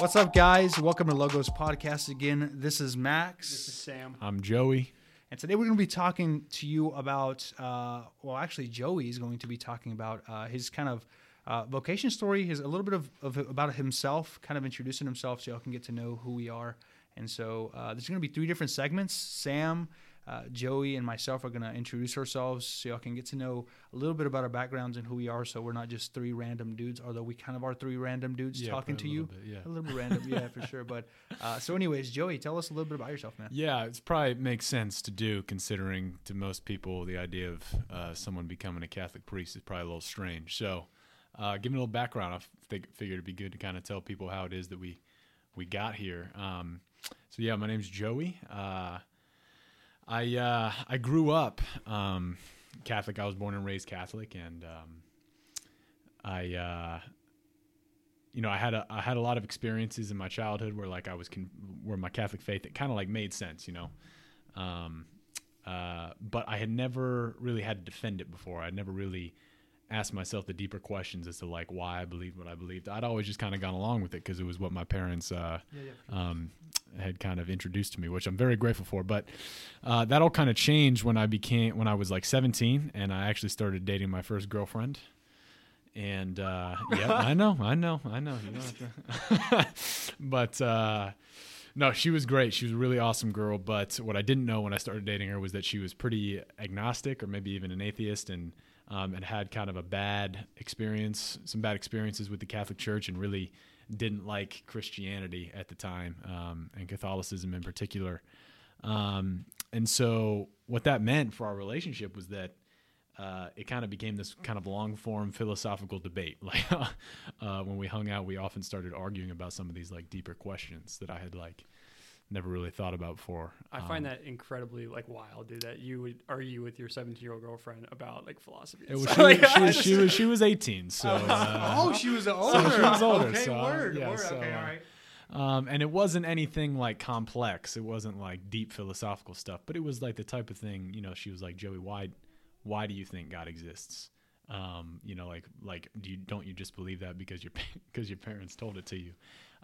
What's up, guys? Welcome to Logos Podcast again. This is Max. This is Sam. I'm Joey. And today we're going to be talking to you about, uh, well, actually, Joey is going to be talking about uh, his kind of uh, vocation story, his a little bit of, of about himself, kind of introducing himself so y'all can get to know who we are. And so uh, there's going to be three different segments. Sam, uh, Joey, and myself are going to introduce ourselves so y'all can get to know a little bit about our backgrounds and who we are. So we're not just three random dudes, although we kind of are three random dudes Yeah, talking to you. bit, yeah. A little bit random, yeah, for sure. But uh, so, anyways, Joey, tell us a little bit about yourself, man. Yeah, it's probably makes sense to do considering to most people the idea of uh, someone becoming a Catholic priest is probably a little strange. So, uh, give me a little background. I fig- figured it'd be good to kind of tell people how it is that we we got here. Um, so yeah, my name's Joey. Uh, I uh, I grew up um, Catholic. I was born and raised Catholic, and um, I uh, you know, I had a I had a lot of experiences in my childhood where like I was con- where my Catholic faith it kind of like made sense, you know. Um, uh, but I had never really had to defend it before. I'd never really asked myself the deeper questions as to like why I believed what I believed. I'd always just kind of gone along with it because it was what my parents uh, um, had kind of introduced to me, which I'm very grateful for. But uh, that all kind of changed when I became when I was like 17 and I actually started dating my first girlfriend. And uh, yeah, I know, I know, I know. You don't have to. but uh, no, she was great. She was a really awesome girl. But what I didn't know when I started dating her was that she was pretty agnostic, or maybe even an atheist, and um, and had kind of a bad experience, some bad experiences with the Catholic Church, and really didn't like Christianity at the time, um, and Catholicism in particular. Um, and so, what that meant for our relationship was that uh, it kind of became this kind of long form philosophical debate. Like uh, when we hung out, we often started arguing about some of these like deeper questions that I had like never really thought about before. I find Um, that incredibly like wild, dude. That you would argue with your 17 year old girlfriend about like philosophy. It was, she, was, Like, she, I was, she was she was 18, so uh, oh, she was older. So she was older, Okay, so, word, yeah, word. so, okay, uh, all right. Um, and it wasn't anything like complex. It wasn't like deep philosophical stuff, but it was like the type of thing. You know, she was like, Joey, why, why do you think God exists? Um, you know, like like do you don't you just believe that because your because your parents told it to you?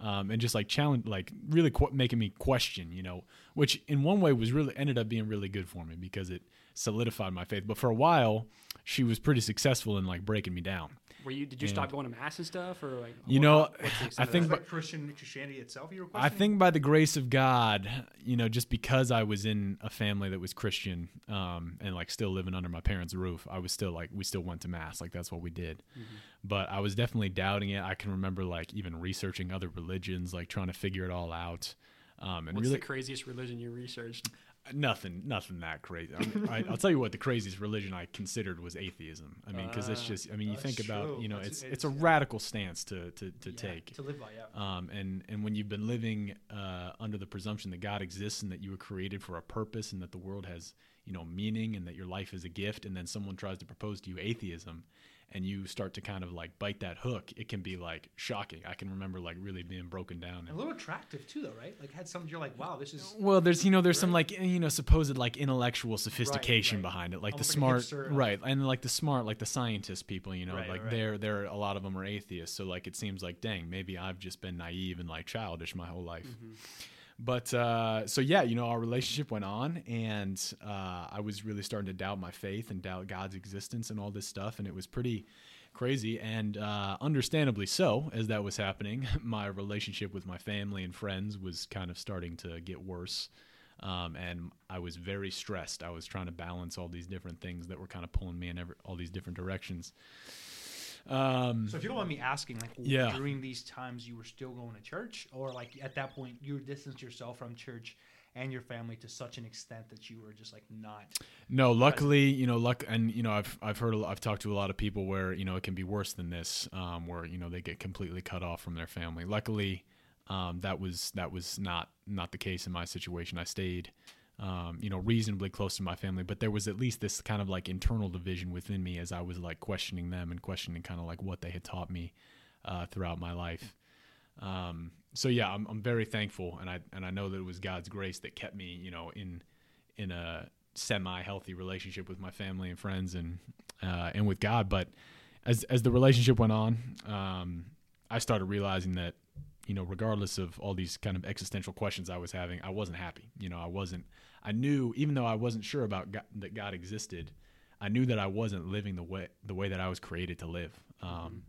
Um, and just like challenge, like really qu- making me question, you know, which in one way was really ended up being really good for me because it solidified my faith. But for a while, she was pretty successful in like breaking me down. Were you? Did you stop going to mass and stuff, or like? You know, what's I think that? Like Christian Christianity itself, you were questioning? I think by the grace of God, you know, just because I was in a family that was Christian, um, and like still living under my parents' roof, I was still like we still went to mass, like that's what we did. But I was definitely doubting it. I can remember like even researching other religions, like trying to figure it all out. Um, and What's really the craziest religion you researched? Nothing, nothing that crazy. I mean, I, I'll tell you what, the craziest religion I considered was atheism. I mean, because it's Ah, just, I mean, you think about you know, That's- it's it's a it's- radical stance to to to Yeah, take. to live by. Yeah. Um, and and when you've been living uh, under the presumption that God exists and that you were created for a purpose and that the world has you know meaning and that your life is a gift, and then someone tries to propose to you atheism, and you start to kind of like bite that hook, it can be like shocking. I can remember like really being broken down. A little attractive too, though, right? Like had some you're like, wow, this is well, there's you know there's some like you know supposed like intellectual sophistication right. behind it, like Almost the like smart right, and like the smart like the scientist people, you know, Right, like right. they're they're a lot of them are atheists, so like it seems like dang, maybe I've just been naive and like childish my whole life. Mm-hmm. But uh, so yeah, you know, our relationship went on, and uh, I was really starting to doubt my faith and doubt God's existence and all this stuff, and it was pretty crazy, and uh, understandably so, as that was happening. My relationship with my family and friends was kind of starting to get worse, um, and I was very stressed. I was trying to balance all these different things that were kind of pulling me in every, all these different directions. Um, So if you don't mind me asking, like Yeah. during these times you were still going to church, or like at that point you distanced yourself from church and your family to such an extent that you were just like not. No, luckily, you know, luck, and you know, I've I've heard, I've talked to a lot of people where you know it can be worse than this, um, where you know they get completely cut off from their family. Luckily, um, that was that was not not the case in my situation. I stayed, um, you know, reasonably close to my family, but there was at least this kind of like internal division within me as I was like questioning them and questioning kind of like what they had taught me uh, throughout my life. Um, so yeah, I'm, I'm very thankful, and I and I know that it was God's grace that kept me, you know, in in a semi healthy relationship with my family and friends and uh, and with God. But as as the relationship went on, um, I started realizing that you know, regardless of all these kind of existential questions I was having, I wasn't happy. You know, I wasn't. I knew, even though I wasn't sure about God, that God existed, I knew that I wasn't living the way the way that I was created to live. Um,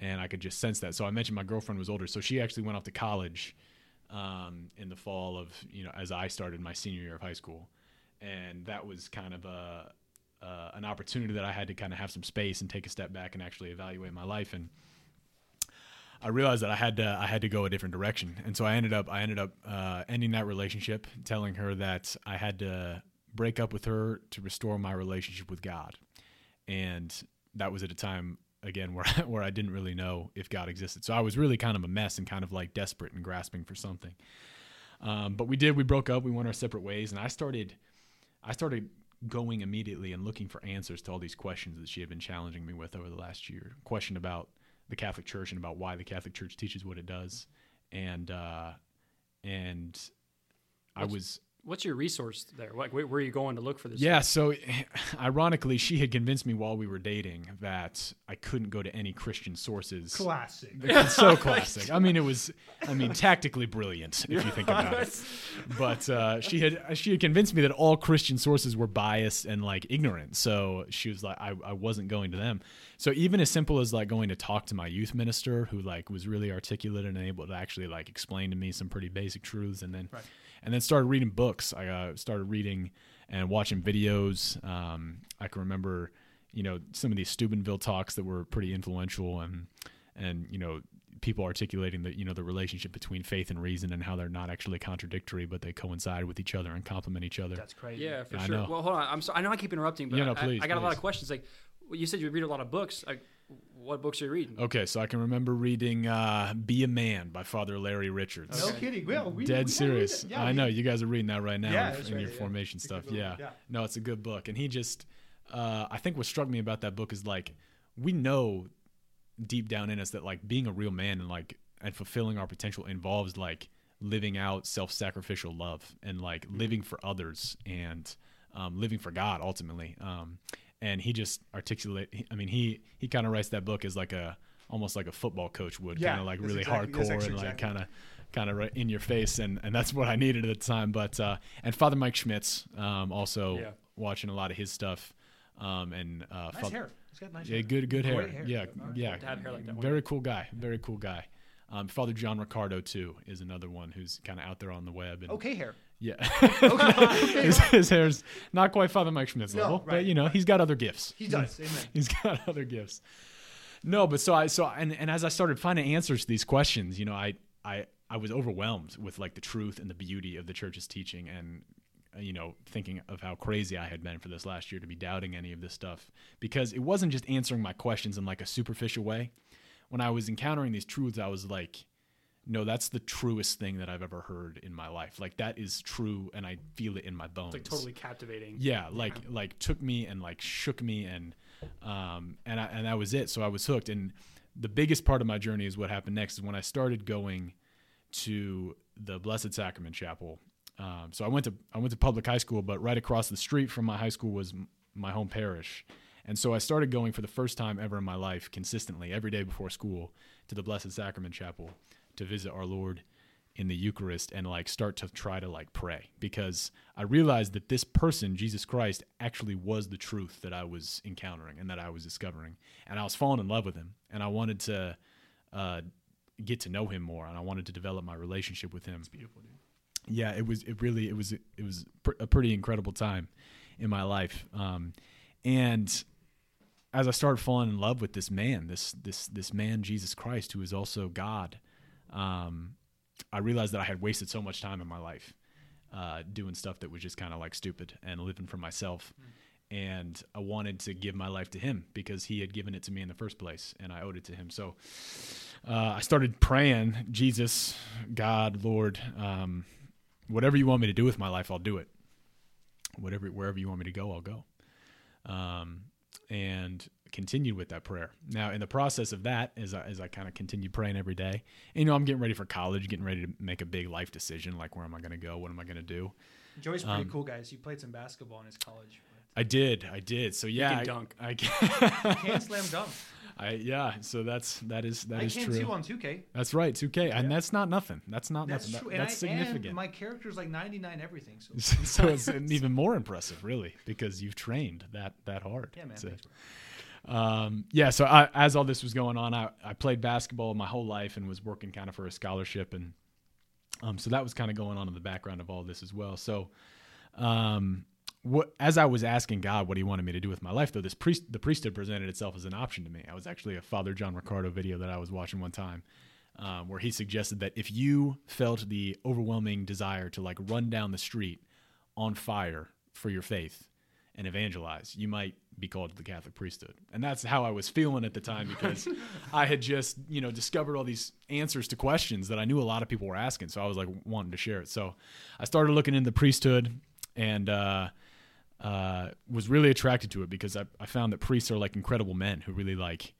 And I could just sense that. So I mentioned my girlfriend was older, so she actually went off to college um, in the fall of you know as I started my senior year of high school, and that was kind of a uh, an opportunity that I had to kind of have some space and take a step back and actually evaluate my life and. I realized that I had to I had to go a different direction, and so I ended up I ended up uh, ending that relationship, telling her that I had to break up with her to restore my relationship with God, and that was at a time again where where I didn't really know if God existed. So I was really kind of a mess and kind of like desperate and grasping for something. Um, but we did we broke up, we went our separate ways, and I started I started going immediately and looking for answers to all these questions that she had been challenging me with over the last year. Question about the Catholic Church and about why the Catholic Church teaches what it does, and uh, and I was What's your resource there? Like, where, where are you going to look for this? yeah. So ironically, she had convinced me while we were dating that I couldn't go to any Christian sources. Classic. It's so classic. I mean, it was. I mean, tactically brilliant if you think about it. But uh, she had she had convinced me that all Christian sources were biased and like ignorant. So she was like, I, I wasn't going to them. So even as simple as like going to talk to my youth minister, who like was really articulate and able to actually like explain to me some pretty basic truths, and then Right. and then started reading books. I uh, started reading and watching videos. Um, I can remember, you know, some of these Steubenville talks that were pretty influential, and and you know, people articulating the you know the relationship between faith and reason and how they're not actually contradictory, but they coincide with each other and complement each other. That's crazy. Yeah, for I sure. know. Well, hold on. I'm sorry. I know I keep interrupting, but Yeah, no, I- please, I, got a lot of questions. Like, well, you said you read a lot of books. Like, what books are you reading? Okay, so I can remember reading uh, "Be a Man" by Father Larry Richards. No kidding. Well, we, we Dead gotta serious. Yeah, I we- know you guys are reading that right now Yeah, in, in right, your yeah. formation It's stuff. Yeah. book, yeah. No, it's a good book. And he just, uh, I think what struck me about that book is like, we know deep down in us that like being a real man and like, and fulfilling our potential involves like living out self sacrificial love and like Mm-hmm. living for others and um, living for God ultimately. Um, and he just articulate, I mean, he, he kind of writes that book as like a, almost like a football coach would, Yeah, kind of like really exactly- hardcore and like kind of kind of right in your face and and that's what I needed at the time but uh and Father Mike Schmitz um also Yeah. watching a lot of his stuff um and uh Nice Fa- hair. He's got nice yeah hair. good good hair. Hair. yeah yeah To have hair like very cool guy very cool guy um Father John Riccardo too is another one who's kind of out there on the web and Okay hair. Yeah his, his hair's not quite Father Mike Schmitz's No, level right, but you know he's got other gifts He does. Amen. He's got other gifts. No, but so I so and and as I started finding answers to these questions, you know, I I I was overwhelmed with like the truth and the beauty of the church's teaching and uh, you know, thinking of how crazy I had been for this last year to be doubting any of this stuff because it wasn't just answering my questions in like a superficial way. When I was encountering these truths, I was like, no, that's the truest thing that I've ever heard in my life. Like that is true and I feel it in my bones. It's like totally captivating. Yeah, like like took me and like shook me and um and I, and that was it. So I was hooked. And the biggest part of my journey is what happened next is when I started going to the Blessed Sacrament Chapel. Um, so I went to I went to public high school, but right across the street from my high school was m- my home parish. And so I started going for the first time ever in my life consistently every day before school to the Blessed Sacrament Chapel to visit our Lord in the Eucharist and like start to try to like pray because I realized that this person, Jesus Christ, actually was the truth that I was encountering and that I was discovering. And I was falling in love with him and I wanted to uh, get to know him more and I wanted to develop my relationship with him. Beautiful, dude. Yeah, it was it really it was it was pr- a pretty incredible time in my life. Um, and as I started falling in love with this man, this this this man Jesus Christ, who is also God, um, I realized that I had wasted so much time in my life uh, doing stuff that was just kind of like stupid and living for myself. And I wanted to give my life to him because he had given it to me in the first place, and I owed it to him. So uh, I started praying, Jesus, God, Lord, um, whatever you want me to do with my life, I'll do it. Whatever, wherever you want me to go, I'll go. Um, and continued with that prayer. Now, in the process of that, as I, as I kind of continued praying every day, and, you know, I'm getting ready for college, getting ready to make a big life decision, like where am I going to go, what am I going to do? Joey's pretty Um, cool, guys. He played some basketball in his college. I did, I did. So yeah, can I, dunk. I, Can't slam dunk. I yeah. So that's that is that I is can true. too on 2K. That's right, 2K, and that's not nothing. That's not That's nothing. true. That- that's I, significant. And my character's like 99 everything. So so it's even more impressive, really, because you've trained that that hard. yeah, man. to- thanks, bro. Um, yeah, so I, as all this was going on, I, I played basketball my whole life and was working kind of for a scholarship, and um, so that was kind of going on in the background of all this as well. So, um, what as I was asking God what He wanted me to do with my life, though, this priest the priesthood presented itself as an option to me. I was actually a Father John Riccardo video that I was watching one time. Um, where he suggested that if you felt the overwhelming desire to like run down the street on fire for your faith and evangelize, you might be called to the Catholic priesthood. And that's how I was feeling at the time because I had just, you know, discovered all these answers to questions that I knew a lot of people were asking. So I was like wanting to share it. So I started looking into the priesthood and uh, uh, was really attracted to it because I, I found that priests are like incredible men who really like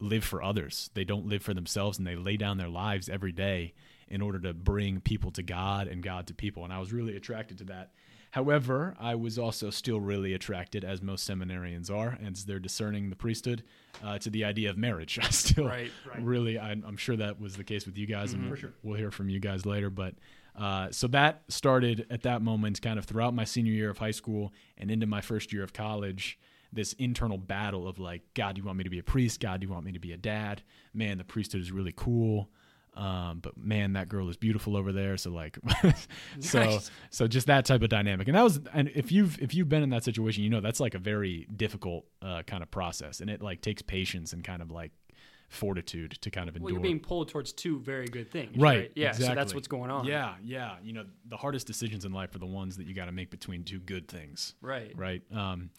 live for others. They don't live for themselves and they lay down their lives every day in order to bring people to God and God to people. And I was really attracted to that. However, I was also still really attracted, as most seminarians are, as they're discerning the priesthood, uh, to the idea of marriage. I still Right, right. really, I'm, I'm sure that was the case with you guys, and For sure. we'll hear from you guys later. But uh, so that started at that moment, kind of throughout my senior year of high school and into my first year of college. This internal battle of like, God, do you want me to be a priest? God, do you want me to be a dad? Man, the priesthood is really cool. Um, but man, that girl is beautiful over there. So like, so Nice. so just that type of dynamic. And that was, and if you've if you've been in that situation, you know that's like a very difficult uh, kind of process, and it like takes patience and kind of like fortitude to kind of endure. Well, you're being pulled towards two very good things. Right, Yeah. So that's what's going on. Yeah, yeah. You know, the hardest decisions in life are the ones that you got to make between two good things. Right. Right. Um,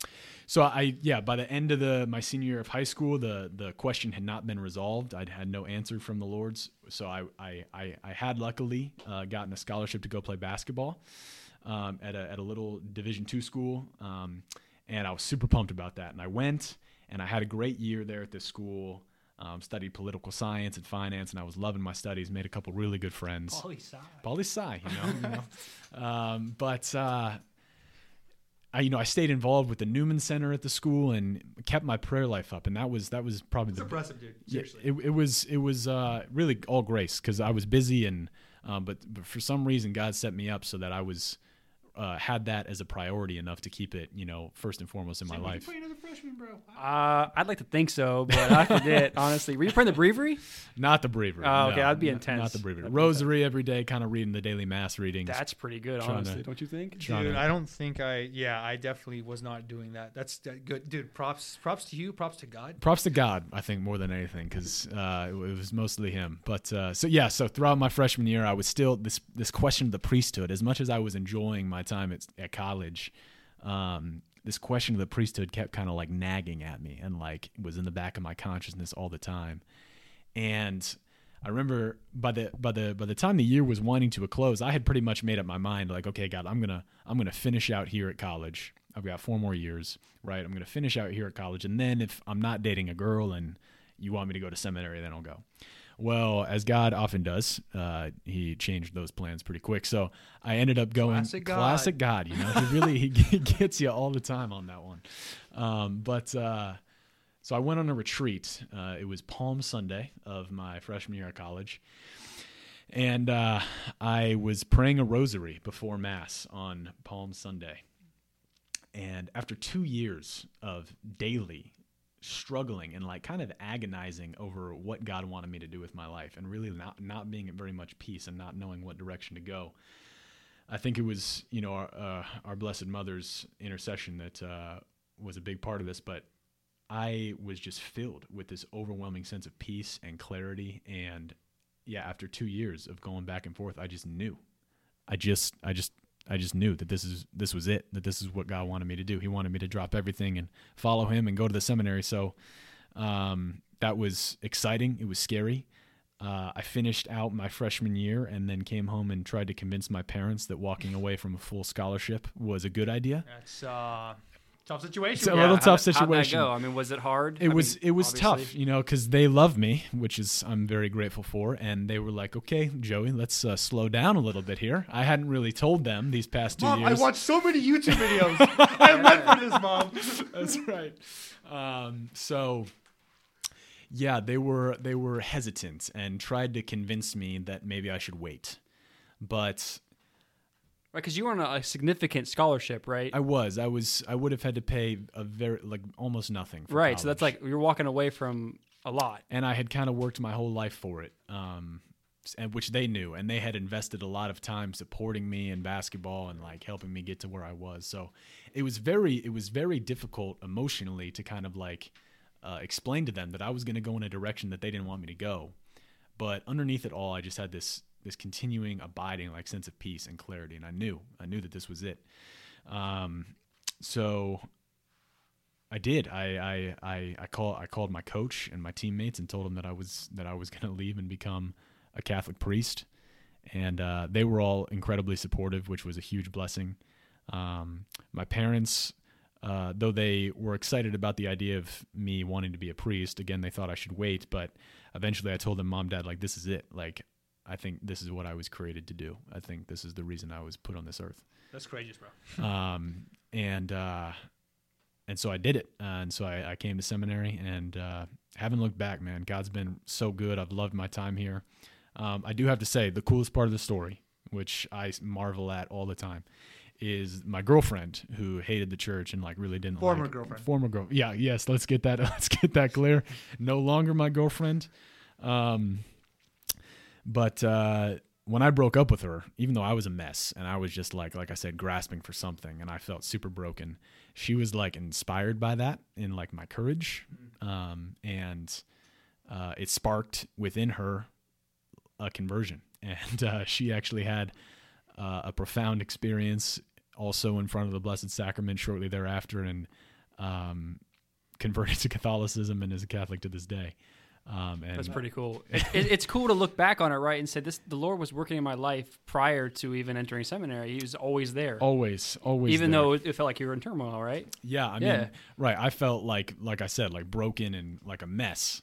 so I, yeah, by the end of the my senior year of high school, the the question had not been resolved. I'd had no answer from the Lords. So I I I, I had luckily uh, gotten a scholarship to go play basketball um, at a at a little Division two school, um, and I was super pumped about that. And I went, and I had a great year there at this school. Um, studied political science and finance, and I was loving my studies. Made a couple really good friends. Poli sci. Poli sci, you know. you know. Um, but uh, I, you know, I stayed involved with the Newman Center at the school and kept my prayer life up, and that was that was probably It's the impressive, dude. yeah, it, it was it was uh, really all grace because I was busy and um, but, but for some reason God set me up so that I was uh, had that as a priority enough to keep it you know first and foremost in my Sam, you life. play another freshman, bro. Uh, I'd like to think so, but I forget honestly. Were you playing the breviary? Not the breviary. Oh, okay, no, that'd be n- intense. Not the breviary. That'd Rosary every day, kind of reading the daily mass readings. That's pretty good, honestly. to- Don't you think? Dude, to- I don't think I. Yeah, I definitely was not doing that. That's that good, dude. Props, props to you. Props to God. props to God, I think more than anything, because uh, it, it was mostly him. But uh, so yeah, so throughout my freshman year, I was still this this question of the priesthood. As much as I was enjoying my time at, at college, um, this question of the priesthood kept kind of like nagging at me and like was in the back of my consciousness all the time. And I remember by the by the by the time the year was winding to a close, I had pretty much made up my mind. Like, okay, God, I'm gonna I'm gonna finish out here at college. I've got four more years, right? I'm gonna finish out here at college, and then if I'm not dating a girl and you want me to go to seminary, then I'll go. Well, as God often does, uh, he changed those plans pretty quick. So I ended up going Classic God. classic God. You know, he really he, gets you all the time on that one. Um, but uh, so I went on a retreat. Uh, it was Palm Sunday of my freshman year at college. And uh, I was praying a rosary before Mass on Palm Sunday. And after two years of daily struggling and like kind of agonizing over what God wanted me to do with my life and really not, not being at very much peace and not knowing what direction to go, I think it was, you know, our, uh, our Blessed Mother's intercession that uh, was a big part of this. But I was just filled with this overwhelming sense of peace and clarity. And yeah, after two years of going back and forth, I just knew. I just, I just, I just knew that this is this was it. That this is what God wanted me to do. He wanted me to drop everything and follow Him and go to the seminary. So um, that was exciting. It was scary. Uh, I finished out my freshman year and then came home and tried to convince my parents that walking away from a full scholarship was a good idea. That's uh, tough situation. It's a bro. little how'd tough that- how'd that situation. go? I mean, was it hard? It I was mean, it was tough, you know, because they love me, which is I'm very grateful for, and they were like, "Okay, Joey, let's uh, slow down a little bit here." I hadn't really told them these past two Mom, I watched so many YouTube videos. I meant for this, mom. That's right. Um, so, yeah, they were they were hesitant and tried to convince me that maybe I should wait. But Right, because you were on a, a significant scholarship, right? I was I was I would have had to pay a very like almost nothing. For right. So that's college. like you're walking away from a lot. and I had kind of worked my whole life for it, um, s- and which they knew, and they had invested a lot of time supporting me in basketball and like helping me get to where I was. So it was very, it was very difficult emotionally to kind of like uh, explain to them that I was going to go in a direction that they didn't want me to go. But underneath it all, I just had this this continuing, abiding like sense of peace and clarity, and I knew, I knew that this was it. Um, so I did. I I I I call I called my coach and my teammates and told them that I was that I was going to leave and become a Catholic priest, and uh, they were all incredibly supportive, which was a huge blessing. Um, my parents, uh, though they were excited about the idea of me wanting to be a priest, again they thought I should wait, but eventually I told them, "Mom, Dad, like this is it. Like I think this is what I was created to do. I think this is the reason I was put on this earth." That's courageous, bro. um, and uh, and so I did it. Uh, and so I, I came to seminary and uh, haven't looked back, man. God's been so good. I've loved my time here. Um, I do have to say, the coolest part of the story, which I marvel at all the time, is my girlfriend who hated the church and like really didn't Former like girlfriend. Former girl. Yeah. Yes. Let's get that. Let's get that clear. No longer my girlfriend. Um, but uh, when I broke up with her, even though I was a mess and I was just like, like I said, grasping for something, and I felt super broken, she was like inspired by that in like my courage, um, and uh, it sparked within her a conversion, and uh, she actually had uh, a profound experience also in front of the Blessed Sacrament shortly thereafter, and um, converted to Catholicism and is a Catholic to this day. Um, and That's pretty cool. It, it, it's cool to look back on it, right, and say this: the Lord was working in my life prior to even entering seminary. He was always there, always, always. even there. though it, it felt like you were in turmoil, right? Yeah, I Yeah. mean, right. I felt like, like I said, like broken and like a mess.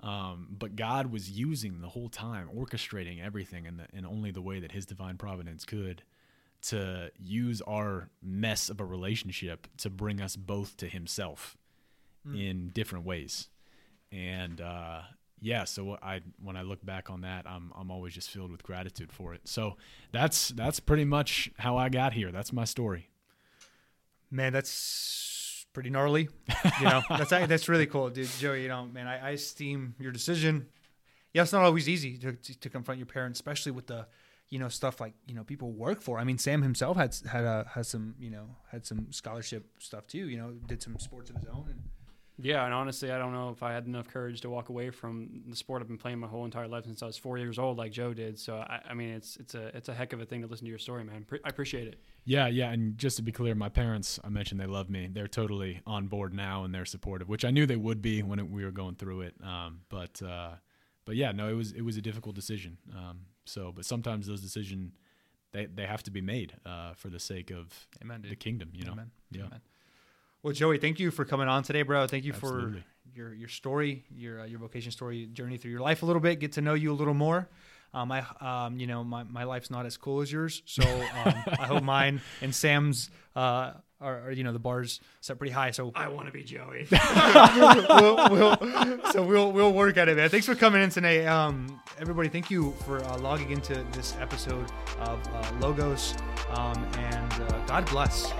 Um, but God was using the whole time, orchestrating everything in the in only the way that His divine providence could, to use our mess of a relationship to bring us both to Himself, in different ways. And uh, yeah, so I when I look back on that, I'm I'm always just filled with gratitude for it. So that's that's pretty much how I got here. That's my story. Man, that's pretty gnarly. You know, that's that's really cool, dude. Joey, you know, man, I, I esteem your decision. Yeah, it's not always easy to, to, to confront your parents, especially with the, you know, stuff like you know people work for. I mean, Sam himself had had a, has some you know had some scholarship stuff too. You know, did some sports of his own. And, Yeah, and honestly, I don't know if I had enough courage to walk away from the sport I've been playing my whole entire life since I was four years old, like Joe did. So I, I mean, it's it's a it's a heck of a thing to listen to your story, man. Pre- I appreciate it. Yeah, yeah, and just to be clear, my parents, I mentioned they love me. They're totally on board now and they're supportive, which I knew they would be when it, we were going through it. Um, but uh, but yeah, no, it was it was a difficult decision. Um, so, but sometimes those decisions they they have to be made uh, for the sake of Amen, the kingdom. You know, Amen. yeah, Amen. Well, Joey, thank you for coming on today, bro. Thank you Absolutely. for your your story, your uh, your vocation story, journey through your life a little bit. Get to know you a little more. Um, I, um, you know, my, my life's not as cool as yours, so um, I hope mine and Sam's uh, are, are, you know, the bars set pretty high. So I want to be Joey. we'll, we'll, so we'll we'll work at it, man. Thanks for coming in today, um, everybody. Thank you for uh, logging into this episode of uh, Logos, um, and uh, God bless.